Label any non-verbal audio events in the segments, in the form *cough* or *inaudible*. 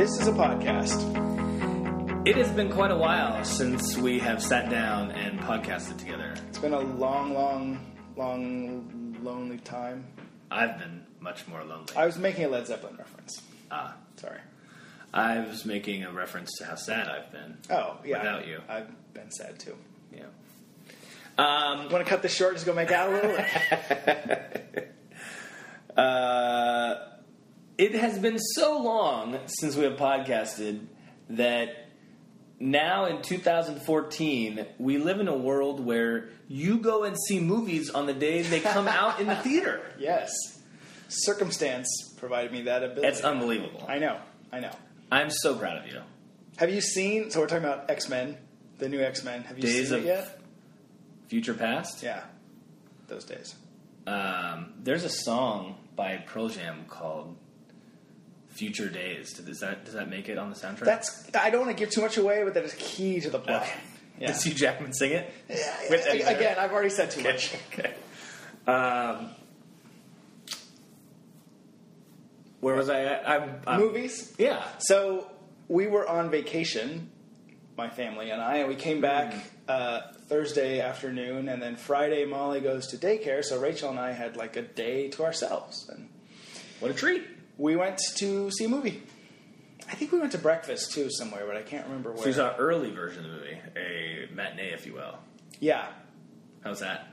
This is a podcast. It has been quite a while since we have sat down and podcasted together. It's been a long, long, long, lonely time. I've been much more lonely. I was making a Led Zeppelin reference. Ah, Sorry. I was making a reference to how sad I've been. Oh, yeah. Without you. I've been sad too. Yeah. Um, Want to cut this short? And just go make out a little. *laughs* uh, it has been so long since we have podcasted that now in 2014 we live in a world where you go and see movies on the day they come out in the *laughs* theater. yes. Circumstance provided me that ability. It's unbelievable. I know. I know. I'm so proud of you. Have you seen? So we're talking about X Men, the new X Men. Have you Days seen of- it yet? Future Past. Yeah, those days. Um, there's a song by Pearl Jam called "Future Days." Does that does that make it on the soundtrack? That's. I don't want to give too much away, but that is key to the plot. okay. Yeah. Does Hugh Jackman sing it? Yeah, again, I've already said too much. *laughs* okay. Um, where was I? At? I'm, I'm, Movies. Yeah. So we were on vacation, my family and I, and we came back uh, Thursday afternoon, and then Friday Molly goes to daycare, so Rachel and I had like a day to ourselves, and What a treat. We went to see a movie. I think we went to breakfast too somewhere, but I can't remember where. So you saw an early version of the movie, a matinee, if you will. yeah, How's that?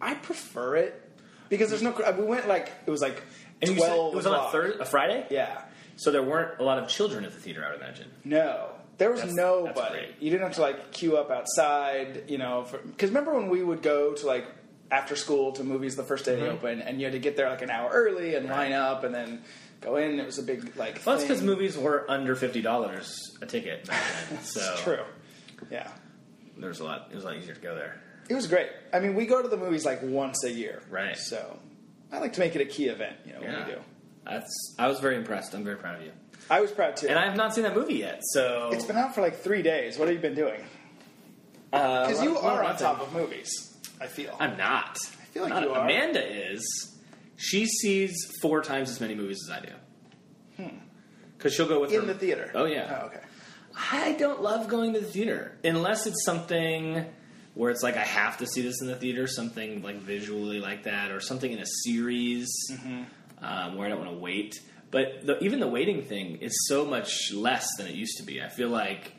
I prefer it because there's no. We went like it was like And you said twelve. it was on a o'clock. Thursday, a Friday. Yeah. So there weren't a lot of children at the theater, I would imagine. No, there was That's- nobody. that's. You didn't have to like queue up outside, you know. Because remember when we would go to like after school to movies the first day they Mhm. open, and you had to get there like an hour early and line up, and then go in. It was a big like. Well, that's because movies were under fifty dollars a ticket back then. *laughs* So true. Yeah, There was a lot. It was a lot easier to go there. it was great. I mean, we go to the movies like once a year, Right. So I like to make it a key event. You know, when we do. That's. I was very impressed. I'm very proud of you. I was proud too. And I have not seen that movie yet. So it's been out for like three days. What have you been doing? because Because you are on top of movies. I feel. I'm not. I feel like not. you are. Amanda is. She sees four times as many movies as I do. Because she'll go with in her- the theater. Oh yeah. Oh, okay. I don't love going to the theater unless it's something where it's like I have to see this in the theater, something like visually like that, or something in a series um, where I don't want to wait. But the, even the waiting thing is so much less than it used to be. I feel like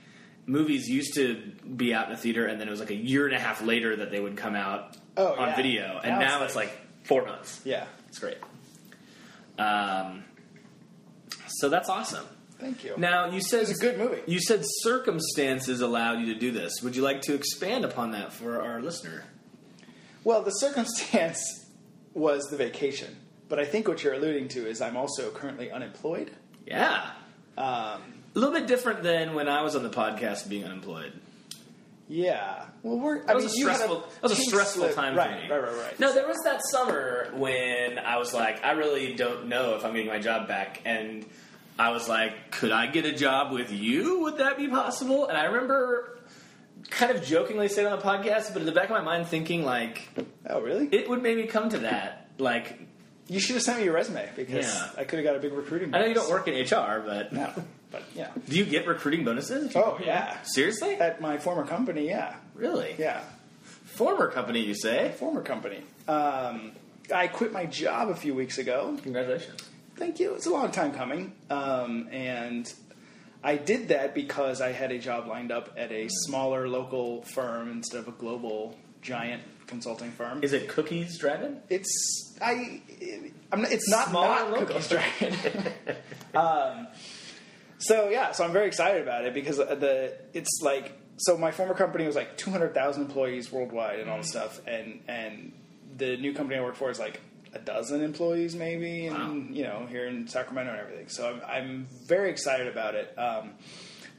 movies used to be out in the theater, and then it was like a year and a half later that they would come out Oh, on yeah. video, and Now now, it's it's like four months. Yeah. It's great. Um, so that's awesome. Thank you. Now you said It's a good movie. You said circumstances allowed you to do this. Would you like to expand upon that for our listener? Well, the circumstance was the vacation, but I think what you're alluding to is I'm also currently unemployed. Yeah, Um, a little bit different than when I was on the podcast being unemployed. Yeah. Well, we're. That I was mean, a stressful. that was a stressful slip- time right, for me. Right, right, right. No, there was that summer when I was like, I really don't know if I'm getting my job back, and I was like, could I get a job with you? Would that be possible? And I remember kind of jokingly saying on the podcast, but in the back of my mind thinking like, Oh, really? it would maybe come to that. Like, you should have sent me your resume because Yeah. I could have got a big recruiting. I know you don't work in HR, but No, *laughs* but yeah. do you get recruiting bonuses? Oh yeah. Seriously? At my former company, yeah, Really? yeah, Former company, you say? former company. Um, I quit my job a few weeks ago. Congratulations. Thank you. It's a long time coming. Um, and I did that because I had a job lined up at a smaller local firm instead of a global giant consulting firm. Is it Cookies Dragon? It's I. I'm not, it's not Smaller not logo. Cookies Dragon. *laughs* *laughs* um, so yeah, so I'm very excited about it because the it's like so my former company was like 200,000 employees worldwide and all this stuff, and and the new company I work for is like a dozen employees maybe, and Wow. you know here in Sacramento and everything. So I'm, I'm very excited about it. Um,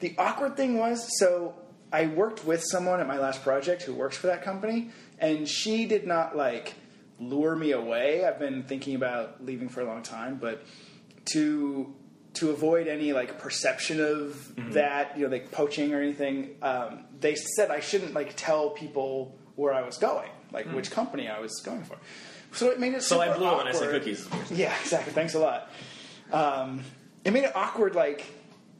the awkward thing was so I worked with someone at my last project who works for that company, and she did not like lure me away. I've been thinking about leaving for a long time, but to to avoid any like perception of that, you know, like poaching or anything, um, they said I shouldn't like tell people where I was going, like which company I was going for. So it made it So I blew it when I said cookies. Yeah, exactly. Thanks a lot. Um, it made it awkward, like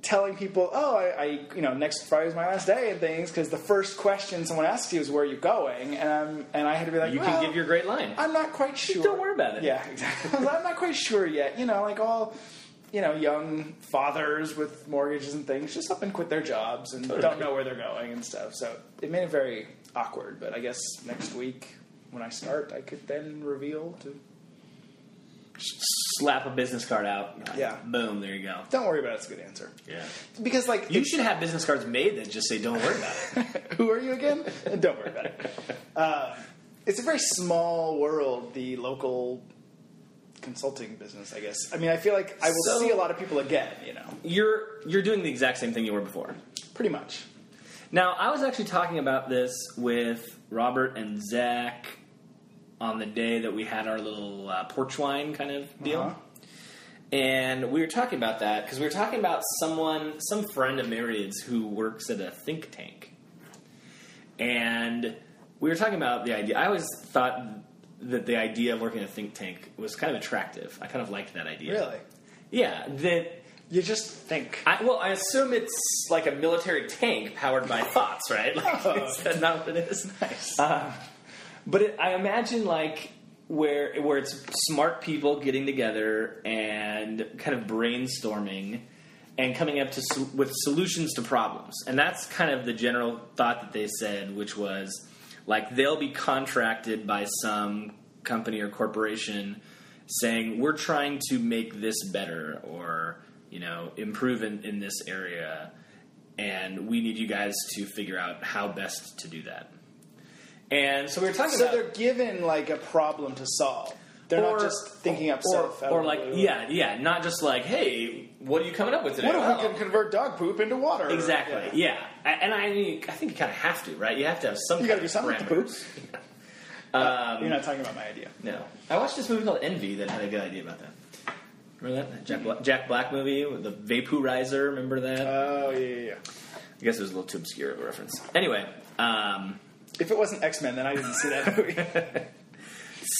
telling people, "Oh, I, I you know next Friday's my last day" and things because the first question someone asks you is "Where are you going?" and I'm, and I had to be like, You "Well, can give your great line. I'm not quite sure. Don't worry about it. Yeah, exactly. *laughs* I'm not quite sure yet. You know, like all you know, young fathers with mortgages and things just up and quit their jobs and don't know where they're going and stuff. So it made it very awkward. But I guess next week when I start, I could then reveal to. Slap a business card out. Yeah. Boom. There you go. Don't worry about it. It's a good answer Yeah. because like You should have business cards made that just say "Don't worry about it." *laughs* Who are you again? *laughs* Don't worry about it. *laughs* Uh, it's a very small world, the local consulting business, I guess. I mean, I feel like I will So- see a lot of people again, you know, You're you're doing the exact same thing you were before. pretty much. Now, I was actually talking about this with Robert and Zach on the day that we had our little uh, porch wine kind of deal. Uh-huh. And we were talking about that because we were talking about someone, some friend of Myriad's who works at a think tank. And we were talking about the idea. I always thought that the idea of working at a think tank was kind of attractive. I kind of liked that idea. Really? Yeah. That You just think. I, well, I assume it's like a military tank powered by *laughs* thoughts, right? Like, Oh. *laughs* is that not what it is? Nice. Uh, but it, I imagine like where where it's smart people getting together and kind of brainstorming and coming up to with solutions to problems, and that's kind of the general thought that they said, which was like they'll be contracted by some company or corporation saying we're trying to make this better or you know improve in, in this area and we need you guys to figure out how best to do that and so we were talking So about they're given like a problem to solve. They're not just thinking up or, stuff. or like yeah yeah not just like hey what are you coming up with today What if we uh, can convert dog poop into water? exactly Yeah. yeah, and I mean, I think you kind of have to right you have to have some You got to do something with the parameters. poop. *laughs* um, You're not talking about my idea. no I watched this movie called Envy that had a good idea about that remember that, that Jack, Black, Jack Black movie with the vaporizer remember that Oh yeah, yeah, yeah. I guess it was a little too obscure of a reference anyway um, If it wasn't X Men, then I didn't see that movie. *laughs*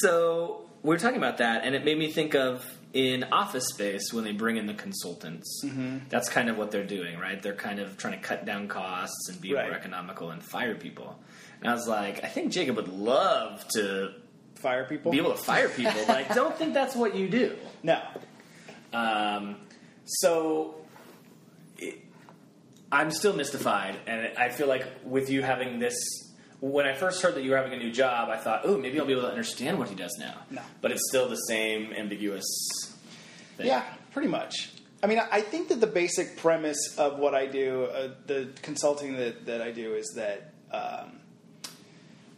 So we were talking about that, and it made me think of in Office Space when they bring in the consultants. Mm-hmm. That's kind of what they're doing, right? They're kind of trying to cut down costs and be Right. more economical and fire people. And I was like, I think Jacob would love to Fire people. be able to fire people, but I *laughs* don't think that's what you do. No. Um, so it, I'm still mystified, and I feel like with you having this, when I first heard that you were having a new job, I thought, oh, maybe I'll be able to understand what he does now. No. But it's still the same ambiguous thing. Yeah, pretty much. I mean, I think that the basic premise of what I do, uh, the consulting that, that I do, is that. Um,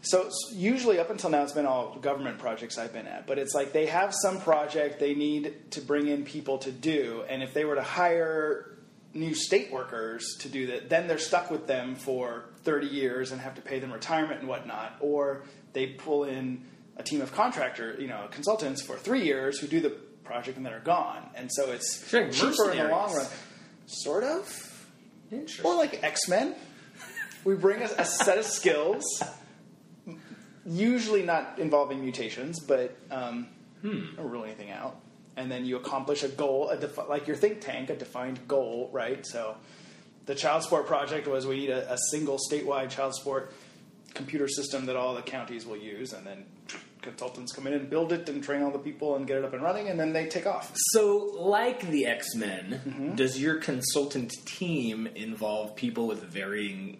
so usually, up until now, it's been all government projects I've been at. But it's like they have some project they need to bring in people to do, and if they were to hire new state workers to do that, then they're stuck with them for 30 years and have to pay them retirement and whatnot. Or they pull in a team of contractor, you know, consultants for three years who do the project and then are gone. And so it's Sure, cheaper in the long run. Sort of. Interesting. Or like X Men. We bring a, a set of skills, usually not involving mutations, but um, Hmm. don't rule anything out. And then you accomplish a goal, a defi- like your think tank, a defined goal, right? So the child support project was we need a, a single statewide child support computer system that all the counties will use, and then consultants come in and build it and train all the people and get it up and running, and then they take off. So, like the X Men, Mm-hmm. does your consultant team involve people with varying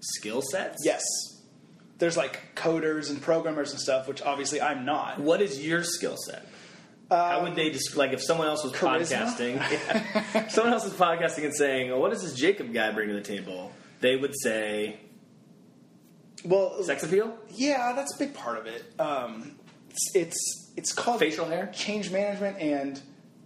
skill sets? Yes. There's like coders and programmers and stuff, which obviously I'm not. What is your skill set? How would they just like if someone else was charisma? podcasting? *laughs* Yeah. Someone else was podcasting and saying, well, "What does this Jacob guy bring to the table?" They would say, Well, "Sex appeal, yeah, that's a big part of it. Um, it's, it's it's called facial hair." change management and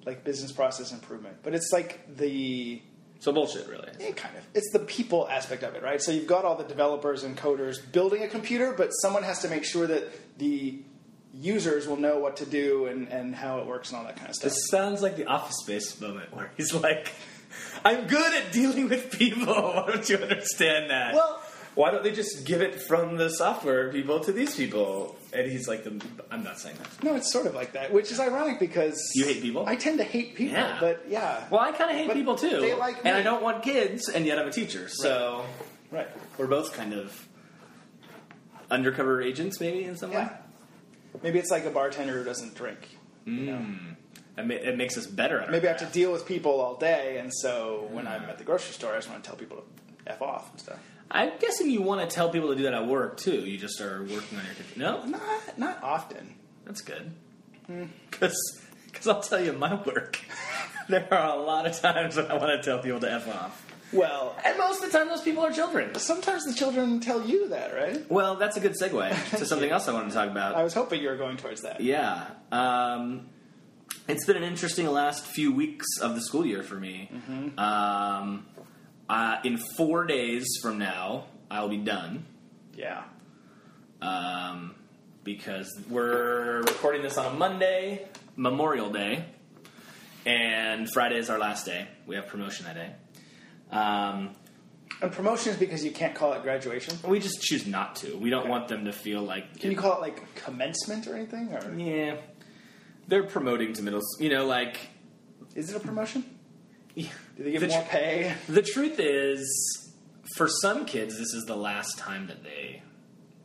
like business process improvement, but it's like the So bullshit, really. yeah, kind of it's the people aspect of it, right? So you've got all the developers and coders building a computer, but someone has to make sure that the users will know what to do and, and how it works and all that kind of stuff. This sounds like the Office Space moment where he's like, "I'm good at dealing with people. *laughs* Why don't you understand that?" Well- why don't they just give it from the software people to these people? and he's like the. I'm not saying that. No, it's sort of like that, which is ironic because You hate people? I tend to hate people, Yeah. but yeah, Well, I kind of hate But people too, they like and. I don't want kids, and yet I'm a teacher, so right, we're both kind of undercover agents, maybe in some way. Maybe it's like a bartender who doesn't drink. You know? Mm. It, ma- it makes us better at Maybe I have to deal with people all day, and so when I'm at the grocery store, I just want to tell people to f off and stuff. I'm guessing you want to tell people to do that at work too. You just are working on your. computer. No, Not not often. that's good. Hmm. *laughs* Because I'll tell you my work. *laughs* there are a lot of times when I want to tell people to f off, Well, and most of the time those people are children. sometimes the children tell you that, right? Well, that's a good segue *laughs* to something else I wanted to talk about. I was hoping you were going towards that. Yeah. Um, it's been an interesting last few weeks of the school year for me. Um, uh, in four days from now, I'll be done Yeah. um, because we're recording this on a Monday, Memorial Day, and Friday is our last day. We have promotion that day. Um, And promotion is because you can't call it graduation. we just choose not to. We don't want them to feel like Can you call it like commencement or anything? Or yeah, they're promoting to middle. s- You know, like is it a promotion? yeah. Do they give The more tr- pay? The truth is, for some kids, this is the last time that they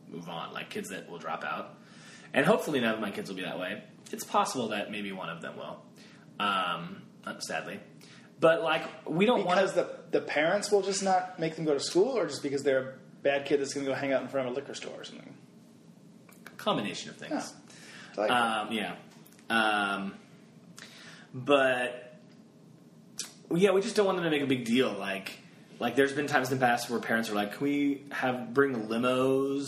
move on. Like kids that will drop out, and hopefully none of my kids will be that way. It's possible that maybe one of them will, um, sadly. But like we don't want Because to. the the parents will just not make them go to school, or just because they're a bad kid that's going to go hang out in front of a liquor store or something. Combination of things. Yeah. Like- Um, yeah. Um, but yeah, we just don't want them to make a big deal. Like, like there's been times in the past where parents are like, "Can we have bring limos?"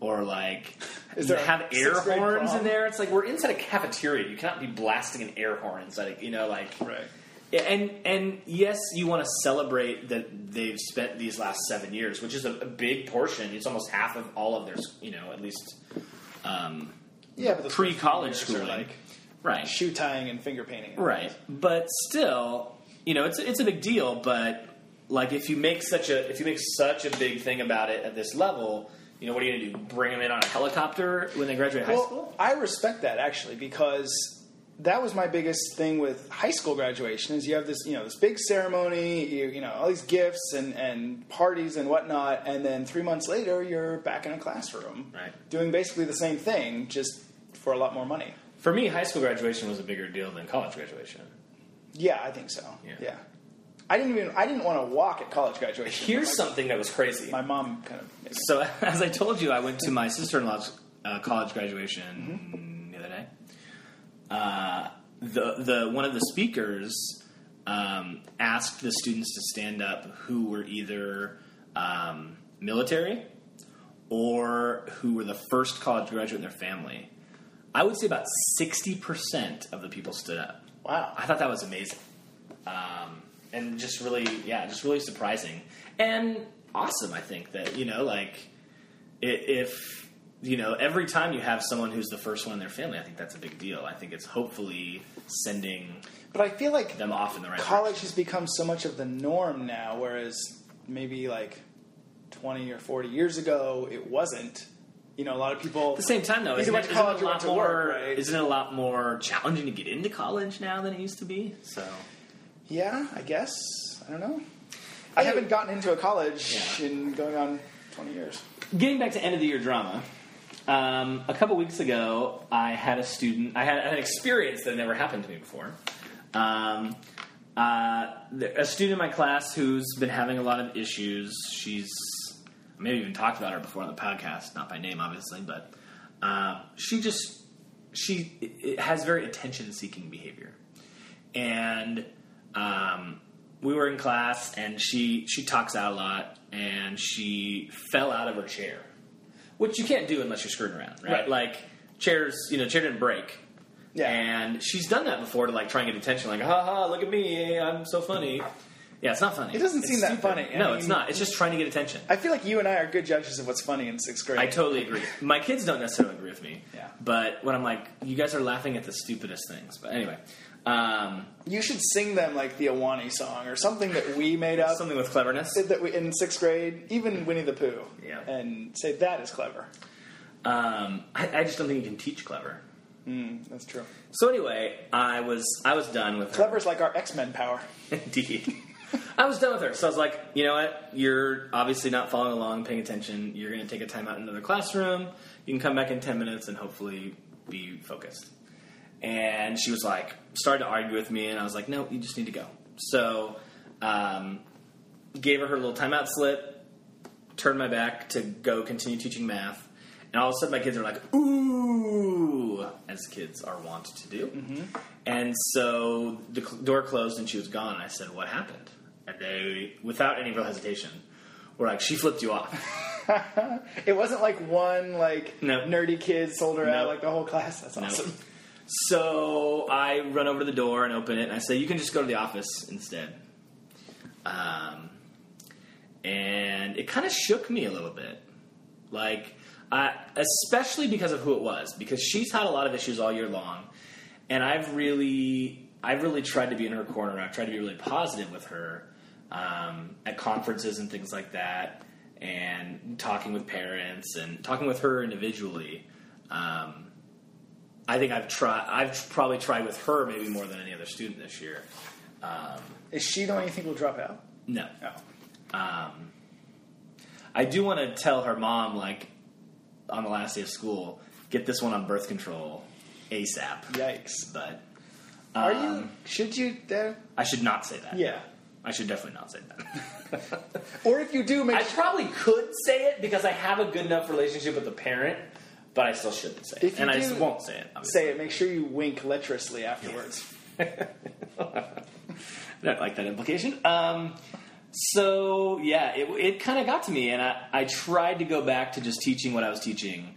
Or like *laughs* Is there have air horns in there. It's like we're inside a cafeteria. You cannot be blasting an air horn inside. A, you know, like right. Yeah, and and yes, you want to celebrate that they've spent these last seven years, which is a, a big portion. It's almost half of all of their, you know, at least um, Yeah, but pre-college first few years are schooling, like right? shoe tying and finger painting. and Right, but still, you know, it's it's a big deal. But like, if you make such a if you make such a big thing about it at this level, you know, what are you going to do? Bring them in on a helicopter when they graduate high school? I respect that actually because that was my biggest thing with high school graduation is you have this you know this big ceremony you, you know all these gifts and, and parties and whatnot and then three months later you're back in a classroom Right. doing basically the same thing just for a lot more money For me, high school graduation was a bigger deal than college graduation. yeah i think so Yeah. yeah, I didn't even I didn't want to walk at college graduation Here's my, something that was crazy. my mom kind of So, *laughs* as I told you, I went to my sister in law's uh, college graduation day. Uh, the the one of the speakers um, asked the students to stand up who were either um, military or who were the first college graduate in their family. I would say about sixty percent of the people stood up. wow I thought that was amazing, um, and just really, yeah, just really surprising and awesome. I think that you know, like, if you know, every time you have someone who's the first one in their family, I think that's a big deal. I think it's hopefully sending but I feel like them off in the right college has become so much of the norm now, whereas maybe like 20 or 40 years ago, it wasn't. You know, a lot of people. At the same time, though, isn't, it, to isn't a lot more? work, right? Isn't it a lot more challenging to get into college now than it used to be? So yeah, I guess. I don't know. I haven't gotten into a college Yeah. in going on 20 years. Getting back to end of the year drama, um, a couple weeks ago, I had a student. I had an experience that never happened to me before. Um, uh, a student in my class who's been having a lot of issues. She's maybe even talked about her before on the podcast, not by name, obviously, but uh, she just she it- has very attention-seeking behavior, and um, we were in class, and she she talks out a lot, and she fell out of her chair, which you can't do unless you're screwing around, right? Right. Like chairs, you know, chair didn't break. Yeah. And she's done that before to like try and get attention, like, ha ha, look at me, I'm so funny. Yeah, it's not funny. It doesn't It's seem that stupid. funny. I No, mean- it's not. It's just trying to get attention. I feel like you and I are good judges of what's funny in sixth grade. I totally agree. My kids don't necessarily agree with me. Yeah. But when I'm like, you guys are laughing at the stupidest things. But anyway, um, you should sing them like the Awani song or something that we made up something with cleverness. that we, in sixth grade, even Winnie the Pooh, Yeah. and say that is clever. Um, I, I just don't think you can teach clever. Mm, that's true. So anyway, I was I was done with her. Clever's like our X Men power. *laughs* Indeed. I was done with her. So I was like, you know what? You're obviously not following along, paying attention. You're going to take a time out in another classroom. You can come back in 10 minutes and hopefully be focused. And she was like, started to argue with me, and I was like, no, you just need to go. So, um, gave her her little timeout slip, turned my back to go continue teaching math. And all of a sudden, my kids are like, ooh, as kids are wont to do. And so the door closed and she was gone. I said, what happened? And they, without any real hesitation, were like, she flipped you off. *laughs* It wasn't like one like No. nerdy kid sold her out like the whole class. That's No. So I run over to the door and open it, and I say, "You can just go to the office instead." Um, and it kind of shook me a little bit, like, I, especially because of who it was, because she's had a lot of issues all year long, and I've really, I've really tried to be in her corner. I've tried to be really positive with her um, at conferences and things like that, and talking with parents and talking with her individually. Um, I think I've tried. I've probably tried with her maybe more than any other student this year. Um, Is she the one you think will drop out? no, No. um, I do want to tell her mom, like on the last day of school, get this one on birth control ASAP. Yikes. But Are um, you? Should you? Uh, I should not say that. yeah. I should definitely not say that. *laughs* Or if you do, make I probably could say it because I have a good enough relationship with the parent, but I still shouldn't say it, If and I just won't say it. Obviously. say it. Make sure you wink lecherously afterwards. *laughs* I don't like that implication. Um, so yeah, it, it kind of got to me, and I, I tried to go back to just teaching what I was teaching,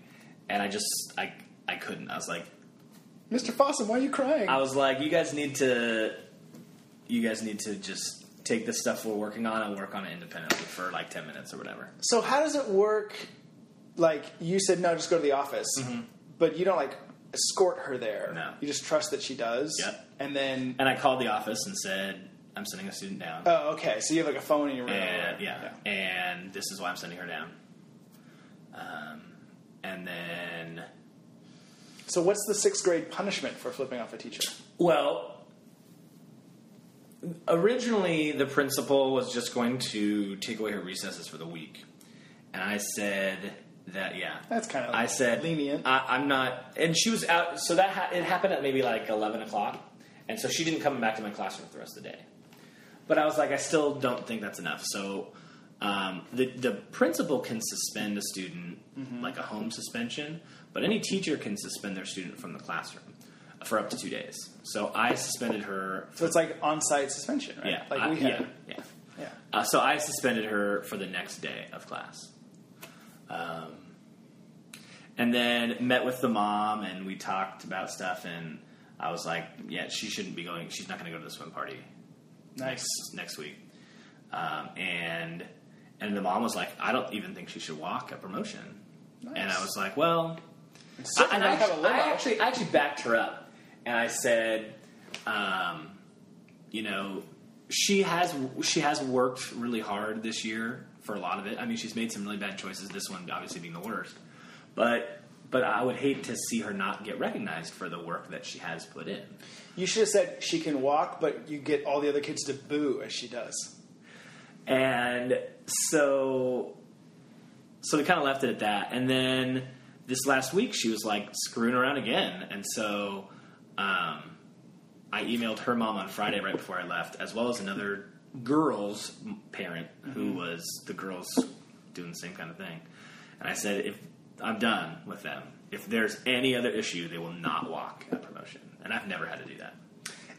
and I just I I couldn't. I was like Mr. Fossum, why are you crying? I was like, you guys need to you guys need to just take the stuff we're working on and work on it independently for like ten minutes or whatever. so how does it work? Like you said, no, just go to the office, but you don't like escort her there. No. you just trust that she does. Yep. And then, And I called the office and said, I'm sending a student down. oh, okay. So you have like a phone in your room. and yeah, and this is why I'm sending her down. Um, and then, So what's the sixth grade punishment for flipping off a teacher? well, originally the principal was just going to take away her recesses for the week, and I said that yeah, That's kind of I said lenient. I, I'm not, and she was out. So that ha- it happened at maybe like 11 o'clock, and so she didn't come back to my classroom for the rest of the day. But I was like, I still don't think that's enough. So um, the the principal can suspend a student like a home suspension, but any teacher can suspend their student from the classroom for up to two days. So I suspended her. so it's like on-site suspension, right? Yeah, Like I- we had. yeah, yeah. Yeah. Uh, so I suspended her for the next day of class. Um, and then met with the mom and we talked about stuff and I was like, yeah, she shouldn't be going. She's not going to go to the swim party Nice. next next week. Um, and and the mom was like, I don't even think she should walk a promotion. Nice. And I was like, well, Certainly and I, have a actually, I actually, I actually backed her up, and I said, um, you know, she has she has worked really hard this year for a lot of it. I mean, she's made some really bad choices. This one, obviously, being the worst. But but I would hate to see her not get recognized for the work that she has put in. You should have said she can walk, but you get all the other kids to boo as she does. And so, so we kind of left it at that. And then this last week, she was like screwing around again. And so, um, I emailed her mom on Friday right before I left, as well as another girl's parent who mm-hmm. was the girls doing the same kind of thing. And I said, if I'm done with them, if there's any other issue, they will not walk a promotion. And I've never had to do that.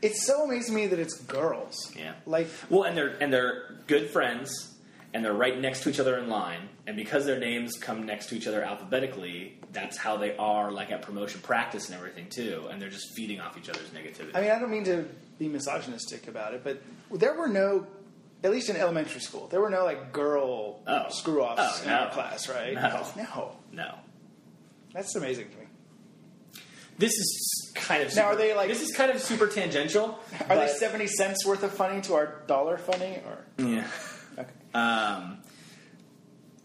It's so amazing to me that it's girls. Yeah. Like, Well, and they're and they're good friends, and they're right next to each other in line. And because their names come next to each other alphabetically, that's how they are, like at promotion practice and everything too. And they're just feeding off each other's negativity. I mean, I don't mean to be misogynistic about it, but there were no, at least in elementary school, there were no like girl Oh. screw offs Oh, in no. our class, right? No. No. no, That's amazing to me. this is kind of Now, super, are they, like- this is kind of super tangential. *laughs* Are they 70 cents worth of funny to our dollar funny? Or Yeah. *laughs* okay. Um,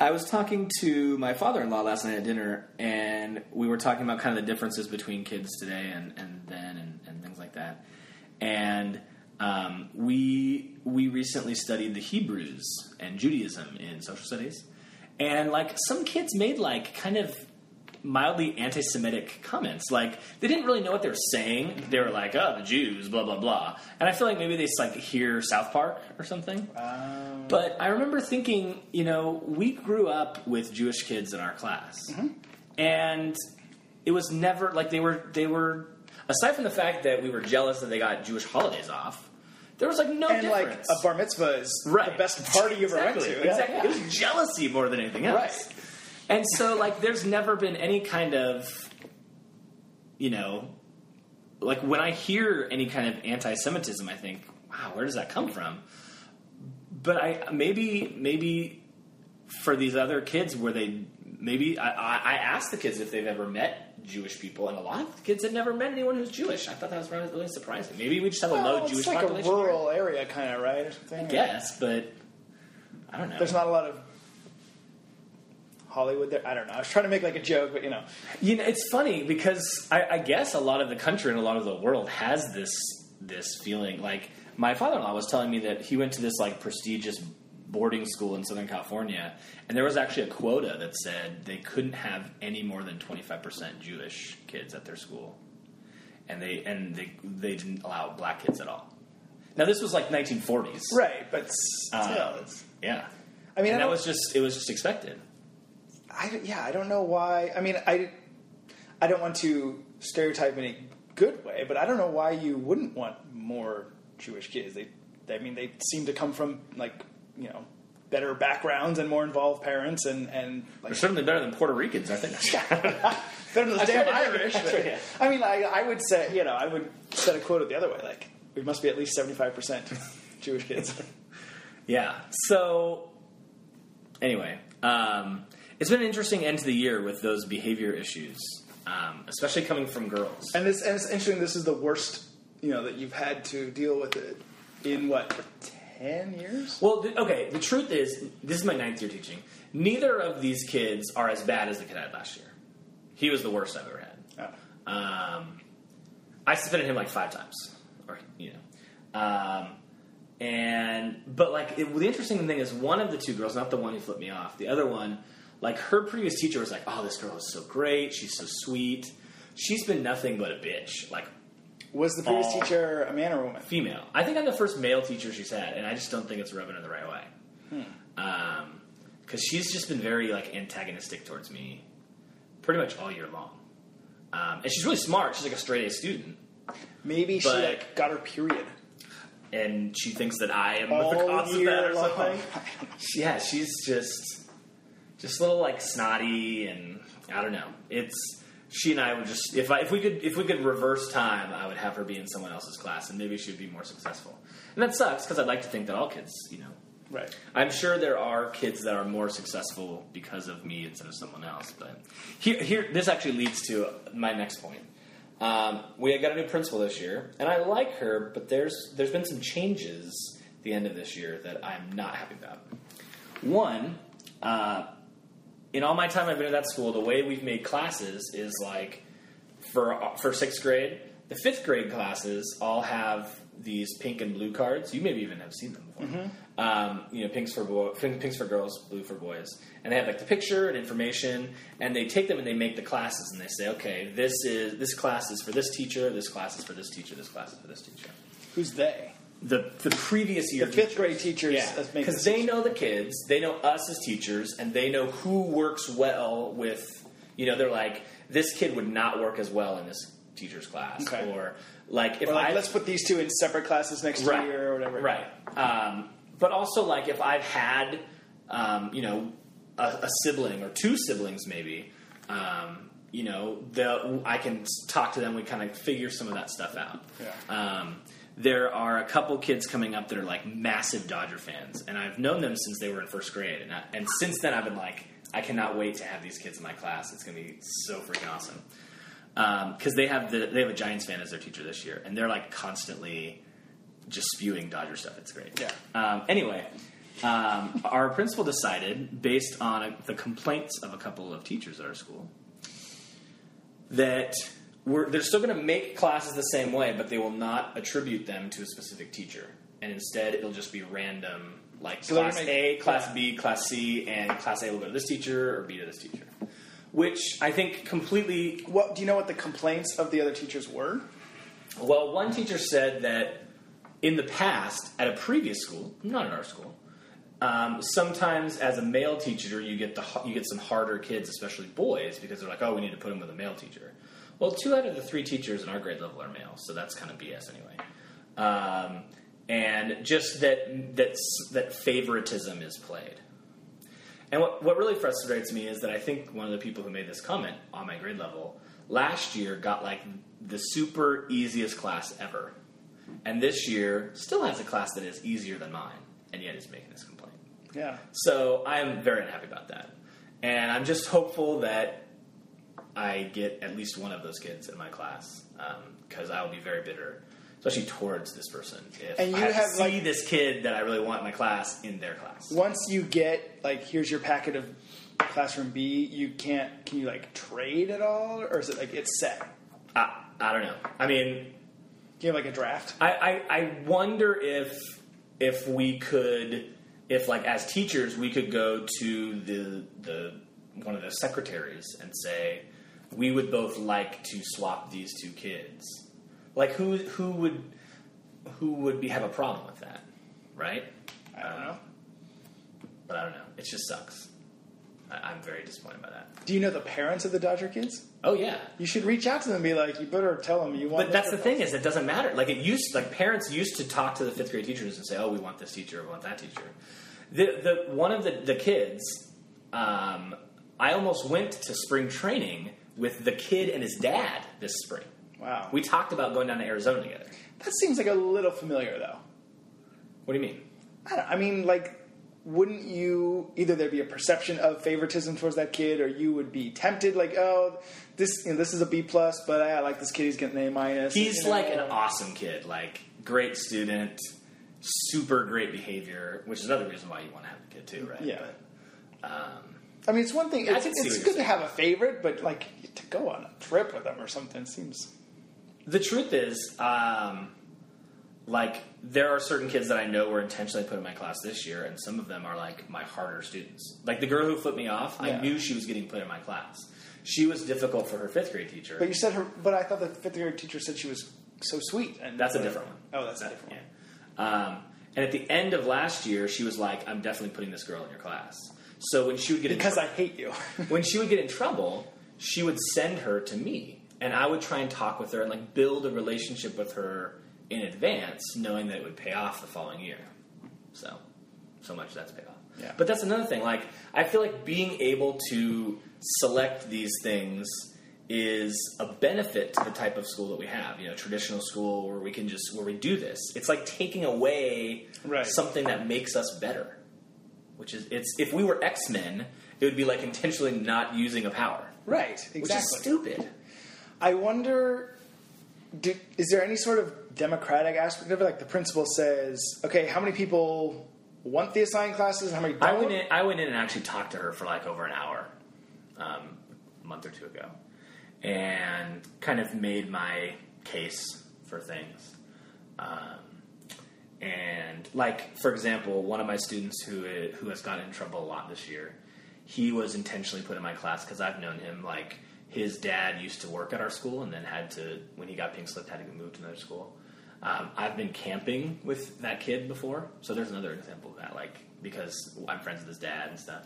I was talking to my father-in-law last night at dinner, and we were talking about kind of the differences between kids today and, and then, and, and things like that. And um, we we recently studied the Hebrews and Judaism in social studies, and like some kids made like kind of mildly anti-Semitic comments. Like they didn't really know what they were saying. They were like, "Oh, the Jews," blah blah blah. And I feel like maybe they just like hear South Park or something. Um, But I remember thinking, you know, we grew up with Jewish kids in our class, and it was never like they were they were aside from the fact that we were jealous that they got Jewish holidays off. There was like no and like difference. a bar mitzvah is Right. the best party you ever exactly, went to. Exactly. Yeah. It was jealousy more than anything else. Right. And so, like, there's never been any kind of, you know, like when I hear any kind of anti-Semitism, I think, wow, where does that come from? But I maybe maybe for these other kids, where they maybe I, I, I asked the kids if they've ever met Jewish people, and a lot of the kids had never met anyone who's Jewish. I thought that was really, surprising. Maybe we just have a Well, low it's Jewish like a population. here. rural area, kind of, right? Or something. I guess, but I don't know. There's not a lot of Hollywood there. I don't know. I was trying to make like a joke, but you know, You know, it's funny because I, I guess a lot of the country and a lot of the world has this this feeling. Like my father-in-law was telling me that he went to this like prestigious boarding school in Southern California, and there was actually a quota that said they couldn't have any more than twenty five percent Jewish kids at their school, and they and they they didn't allow black kids at all. Now this was like 1940s, right? But still, Um, Yeah, I mean, and I that was just it was just expected. I, yeah, I don't know why. I mean, I, I don't want to stereotype in a good way, but I don't know why you wouldn't want more Jewish kids. They, I mean, they seem to come from like you know better backgrounds and more involved parents, and and They're certainly better than Puerto Ricans, I think. *laughs* better than the I damn Irish. I but- tried, yeah. I mean, I, I would say you know I would set a quota the other way. Like we must be at least seventy five percent *laughs* Jewish kids. Yeah. So, anyway, um, it's been an interesting end to the year with those behavior issues, um, especially coming from girls. And it's, and it's interesting. This is the worst, you know, that you've had to deal with it in what ten years. Well, th- okay. The truth is, this is my ninth year teaching. Neither of these kids are as bad as the kid I had last year. He was the worst I've ever had. Oh. Um, I suspended him like five times, or you know. Um, and but like it, the interesting thing is, one of the two girls, not the one who flipped me off, the other one, like her previous teacher was like, "Oh, this girl is so great. She's so sweet. She's been nothing but a bitch, like Was the previous teacher a man or a woman? female. I think I'm the first male teacher she's had, and I just don't think it's rubbing her the right way. Because she's just been very like antagonistic towards me, pretty much all year long. Um, and she's really smart. She's like a straight A student, Maybe she But- like got her period and she thinks that I am the all cause of that year or long. something. Yeah, she's just just a little like snotty, and I don't know. It's she and I would just if I if we could if we could reverse time, I would have her be in someone else's class, and maybe she would be more successful. And that sucks because I'd like to think that all kids, you know, right. I'm sure there are kids that are more successful because of me instead of someone else. But here, here this actually leads to my next point. Um, we got a new principal this year, and I like her, but there's there's been some changes at the end of this year that I'm not happy about. One, uh, in all my time I've been at that school, the way we've made classes is like for for sixth grade, the fifth grade classes all have these pink and blue cards. You maybe even have seen them before. Um, you know, pinks for boy, pink, pinks for girls, blue for boys, and they have like the picture and information, and they take them and they make the classes, and they say, okay, this is this class is for this teacher, this class is for this teacher, this class is for this teacher. Who's they? The the previous year The fifth teachers. grade teachers. Yeah, because they know the kids, they know us as teachers, and they know who works well with. You know, they're like, this kid would not work as well in this teacher's class, Okay. or like if Or like, I let's put these two in separate classes next right, year or whatever. right. Um, but also, like if I've had, um, you know, a, a sibling or two siblings, maybe. Um, you know, the, I can talk to them. We kind of figure some of that stuff out. Yeah. Um, there are a couple kids coming up that are like massive Dodger fans, and I've known them since they were in first grade. And, I, and since then, I've been like, I cannot wait to have these kids in my class. It's going to be so freaking awesome because they have the they have a Giants fan as their teacher this year, and they're like constantly just spewing Dodger stuff. It's great. Yeah. Um, anyway, um, our principal decided, based on a, the complaints of a couple of teachers at our school, that we're, they're still going to make classes the same way, but they will not attribute them to a specific teacher, and instead it'll just be random, like So class A, class yeah. B, class C, and class A will go to this teacher or B to this teacher, which I think completely What do you know? What the complaints of the other teachers were? Well, one teacher said that in the past, at a previous school, not at our school, um, sometimes as a male teacher, you get the you get some harder kids, especially boys, because they're like, oh, we need to put them with a male teacher. Well, two out of the three teachers in our grade level are male, so that's kind of BS anyway. Um, and just that that that favoritism is played. And what, what really frustrates me is that I think one of the people who made this comment on my grade level last year got like the super easiest class ever. And this year still has a class that is easier than mine, and yet is making this complaint. Yeah. So I am very unhappy about that. And I'm just hopeful that I get at least one of those kids in my class um, because I will be very bitter, especially towards this person. If And you I have, see like- this kid that I really want in my class in their class. Once you get like, here's your packet of classroom B, you can't. Can you like trade at all, or is it like it's set? I, I don't know. I mean, Do you have like a draft? I, I, I wonder if if we could if like as teachers we could go to the the one of the secretaries and say we would both like to swap these two kids. Like who who would who would be have a problem with that, right? I don't know. But I don't know. It just sucks. I, I'm very disappointed by that. Do you know the parents of the Dodger kids? Oh yeah, You should reach out to them and be like, you better tell them you want. But that's the thing is, it doesn't matter. Like it used, like parents used to talk to the fifth grade teachers and say, "Oh, we want this teacher, we want that teacher." The the one of the the kids, um, I almost went to spring training with the kid and his dad this spring. Wow. We talked about going down to Arizona together. that seems like a little familiar though. What do you mean? I, don't, I mean, like, wouldn't you either there be a perception of favoritism towards that kid, or you would be tempted, like, oh, this you know, this is a B plus, but I like this kid, he's getting an A minus. He's you know? like an awesome kid, like great student, super great behavior, which is another reason why you want to have a kid too, right? Yeah. But, um, I mean, it's one thing. It's, it's good to have a favorite, but like to go on a trip with them or something seems. The truth is, um, like there are certain kids that I know were intentionally put in my class this year, and some of them are like my harder students. Like the girl who flipped me off, Yeah. I knew she was getting put in my class. She was difficult for her fifth grade teacher. But you said her. But I thought the fifth grade teacher said she was so sweet. And That's a different one. Oh, that's a different one. yeah. Um, and at the end of last year, she was like, "I'm definitely putting this girl in your class." So when she would get in Because trou- I hate you. *laughs* when she would get in trouble, she would send her to me, and I would try and talk with her and like build a relationship with her in advance, knowing that it would pay off the following year. So, so much that's paid off. Yeah. But that's another thing. Like, I feel like being able to select these things is a benefit to the type of school that we have. You know, traditional school where we can just where we do this. It's like taking away Right. something that makes us better. Which is, it's if we were X Men, it would be like intentionally not using a power, right. Exactly. which is stupid. I wonder, do, is there any sort of democratic aspect of it? Like the principal says, okay, how many people want the assigned classes? How many don't? I went in. I went in and actually talked to her for like over an hour, um, a month or two ago, and kind of made my case for things. Um, and like, for example, one of my students who who has gotten in trouble a lot this year, he was intentionally put in my class because I've known him. Like, his dad used to work at our school and then had to, when he got pink slipped, had to move to another school. Um, I've been camping with that kid before, so there's another example of that. Like, because I'm friends with his dad and stuff.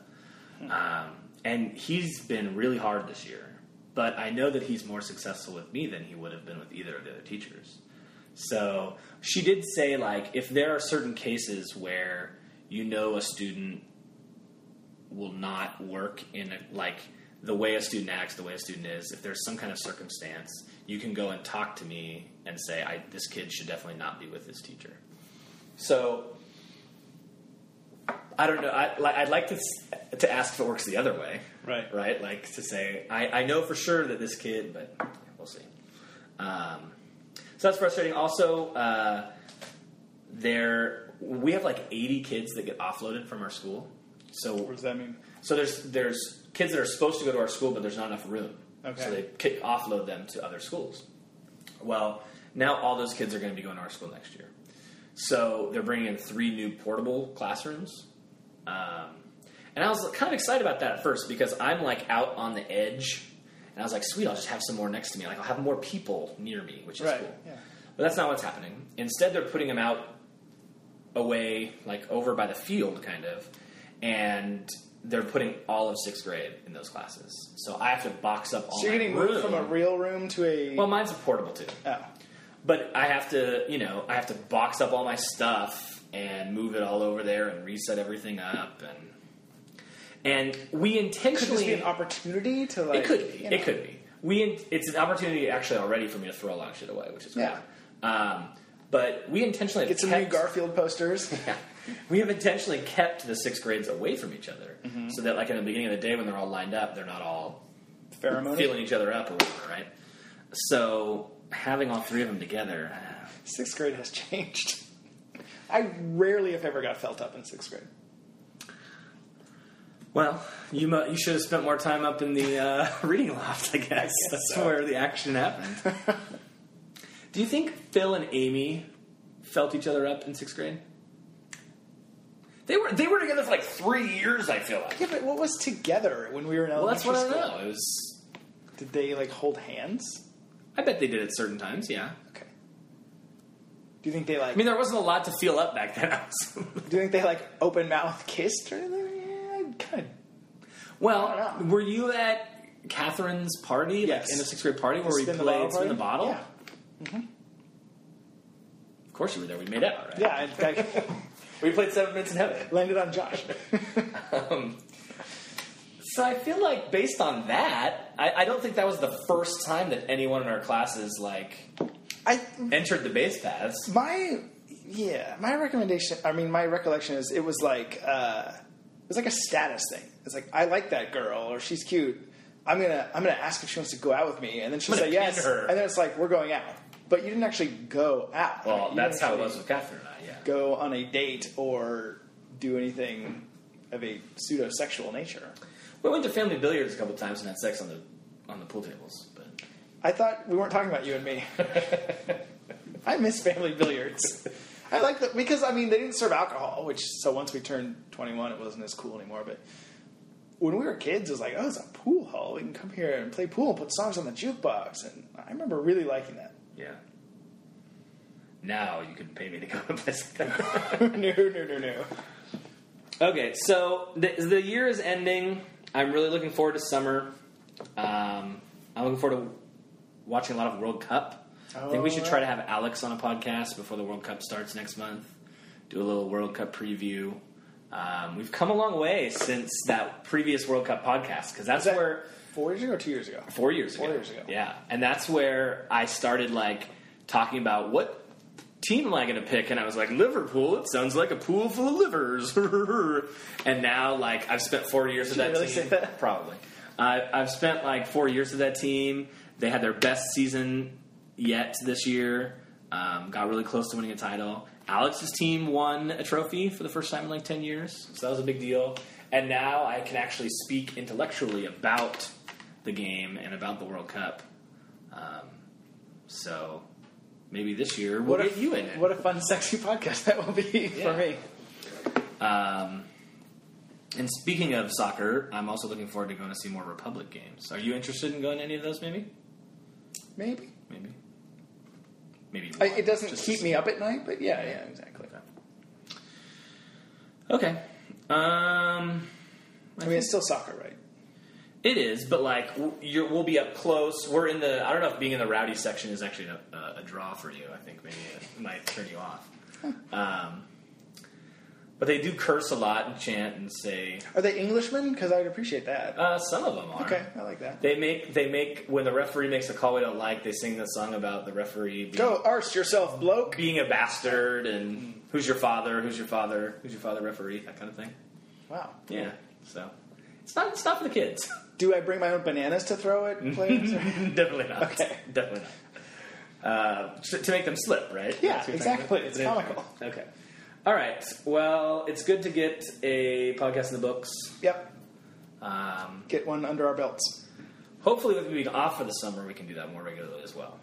Um, and he's been really hard this year, but I know that he's more successful with me than he would have been with either of the other teachers. So she did say, like, if there are certain cases where you know a student will not work in a, like the way a student acts, the way a student is, if there's some kind of circumstance, you can go and talk to me and say, I, this kid should definitely not be with this teacher. So I don't know. I, like, I'd like to to ask if it works the other way, Right. Right, like to say, I, I know for sure that this kid, but we'll see. Um, so that's frustrating. Also, uh, there we have like 80 kids that get offloaded from our school. So What does that mean? so there's there's kids that are supposed to go to our school, but there's not enough room. Okay. So they kick, offload them to other schools. Well, now all those kids are going to be going to our school next year. So they're bringing in three new portable classrooms. Um, and I was kind of excited about that at first because I'm like out on the edge. And I was like, sweet, I'll just have some more next to me. Like, I'll have more people near me, which is Right. cool. Yeah. But that's not what's happening. Instead, they're putting them out away, like over by the field, kind of, and they're putting all of sixth grade in those classes. So I have to box up all So you're getting room. moved from a real room to a. well, mine's a portable too, oh. but I have to, you know, I have to box up all my stuff and move it all over there and reset everything up and. And we Could intentionally this be an opportunity to like? it could be. you know- It could be. We it's an opportunity actually already for me to throw a lot of shit away, which is great. Yeah. Um, but we intentionally Get some kept, new Garfield posters. *laughs* Yeah. We have intentionally kept the sixth grades away from each other, Mm-hmm. so that like in the beginning of the day when they're all lined up, they're not all Pheromone. feeling each other up or whatever, right? So having all three of them together, Sixth grade has changed. *laughs* I rarely, if ever, got felt up in sixth grade. Well, you mu- you should have spent more time up in the uh, *laughs* reading loft, I guess. guess That's so. where the action happened. *laughs* Do you think Phil and Amy felt each other up in sixth grade? They were they were together for like three years. I feel like. Yeah, but what was together when we were in Well, that's elementary what I school? know. It was. Did they like hold hands? I bet they did at certain times. Yeah. Okay. Do you think they like? I mean, there wasn't a lot to feel up back then. *laughs* do you think they like open mouth kissed or anything? Of. well, I don't know. were you at Catherine's party, Yes. like in the sixth grade party, where we Spin the played bottle spin the bottle? Yeah. Of course, you were there. We made out, right? Yeah, I, I *laughs* We played Seven Minutes in Heaven. landed on Josh. *laughs* Um, so I feel like based on that, I, I don't think that was the first time that anyone in our classes like I entered the base paths. my yeah my recommendation. I mean, my recollection is it was like uh, it was like a status thing. It's like I like that girl or she's cute. I'm gonna I'm gonna ask if she wants to go out with me, and then she'll I'm say gonna yes, pin her. and then it's like we're going out. But you didn't actually go out. Well, You that's didn't how it actually was with Catherine and I. Yeah. Go on a date or do anything of a pseudo sexual nature. We went to family billiards a couple times and had sex on the on the pool tables. But I thought we weren't talking about you and me. *laughs* I miss family billiards. *laughs* I like that because I mean they didn't serve alcohol, which so once we turned twenty one, it wasn't as cool anymore. But when we were kids, it was like, oh, it's a pool hall. We can come here and play pool and put songs on the jukebox, and I remember really liking that. yeah. Now you can pay me to go to a place like that. no, no, no, no. Okay, so the, the year is ending. I'm really looking forward to summer. Um, I'm looking forward to watching a lot of World Cup. I think we should try to have Alex on a podcast before the World Cup starts next month. Do a little World Cup preview. Um, we've come a long way since that previous World Cup podcast because that's that where four years ago two years ago? four years Four ago. years ago. Yeah, and that's where I started like talking about what team am I going to pick, and I was like Liverpool. It sounds like a pool full of livers. *laughs* and now, like I've spent four years with Did that really team. say that? Probably. I I've spent like four years with that team. They had their best season yet this year. Um, got really close to winning a title. Alex's team won a trophy for the first time in like ten years, so that was a big deal. And now I can actually speak intellectually about the game and about the World Cup. Um, so maybe this year we'll What a get you in it. What a fun, sexy podcast that will be *laughs* Yeah. for me. Um, and speaking of soccer, I'm also looking forward to going to see more Republic games. Are you interested in going to any of those? Maybe, Maybe maybe, maybe. I, it doesn't keep me up at night, but yeah, yeah, exactly. Okay. Um, I mean, it's still soccer, right? it is, but like you're, we'll be up close. We're in the. I don't know if being in the rowdy section is actually a, a, a draw for you. I think maybe it might turn you off. Um, but they do curse a lot and chant and say. Are they Englishmen? Because I'd appreciate that. Uh, some of them are. okay, I like that. They make they make when the referee makes a call we don't like. They sing the song about the referee being, Go arse yourself, bloke. being a bastard and who's your father, who's your father, who's your father, referee, that kind of thing. Wow. Yeah, so it's not it's not for the kids. *laughs* Do I bring my own bananas to throw at *laughs* players? Definitely not. Okay. definitely not. Uh, to, to make them slip, right? Yeah, That's what you're talking exactly. It's comical. Okay. All right. Well, it's good to get a podcast in the books. Yep. Um, Get one under our belts. hopefully, with being off for the summer, we can do that more regularly as well.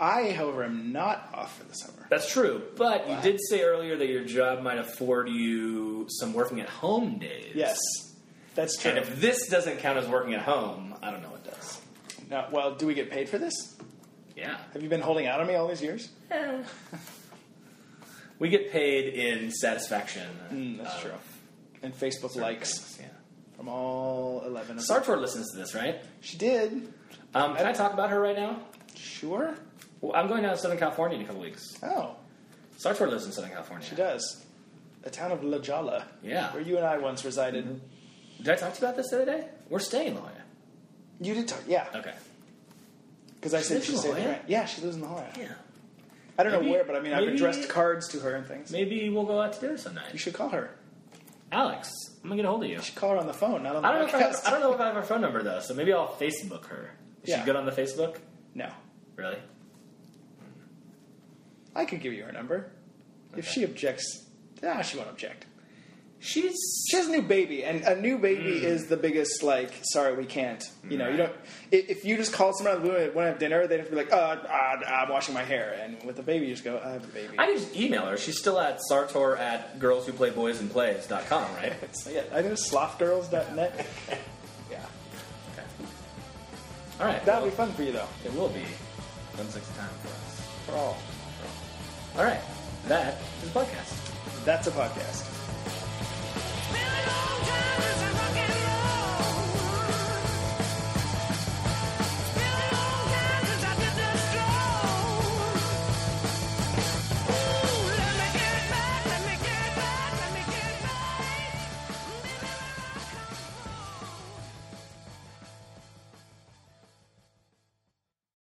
I, however, am not off for the summer. That's true, but you did say earlier that your job might afford you some working at home days. Yes, that's true. And if this doesn't count as working at home, I don't know what does. Now, well, do we get paid for this? Yeah. Have you been holding out on me all these years? We get paid in satisfaction. Mm, that's true. And Facebook likes things, Yeah. from all 11 of. Sartor listens to this, right? She did. Um, can I talk about her right now? Sure. Well, I'm going down to Southern California in a couple weeks. Oh, Sartor lives in Southern California. she does. The town of La Jolla, Yeah. where you and I once resided. Did I talk to you about this the other day? We're staying in La Jolla. You did talk, yeah. Okay. Because I said lives she in La stayed Jolla? there. Yeah, she lives in La Jolla. Yeah. I don't Maybe- know where, but I mean, I've addressed cards to her and things. Maybe we'll go out to dinner some night. You should call her. Alex, I'm gonna get a hold of you. You should call her on the phone, not on the I don't know if I, have. I don't know if I have her phone number though, so maybe I'll Facebook her. Is Yeah. she good on the Facebook? No, Really? I could give you her number. If she objects, ah, she won't object. She's She has a new baby, and a new baby is the biggest. Like, sorry, we can't. You know, you don't. If you just call someone out of the blue and want to have dinner, they'd have to be like, uh, uh, I'm washing my hair. And with the baby, you just go, I have a baby. I just email her. She's still at sartor at girlswhoplayboysandplays.com, right? *laughs* So, yeah, I think it's slothgirls.net. yeah, Okay. All right. that'll well, be fun for you though. It will be. One six time for us. For all. All right. That is a podcast. That's a podcast. Spirit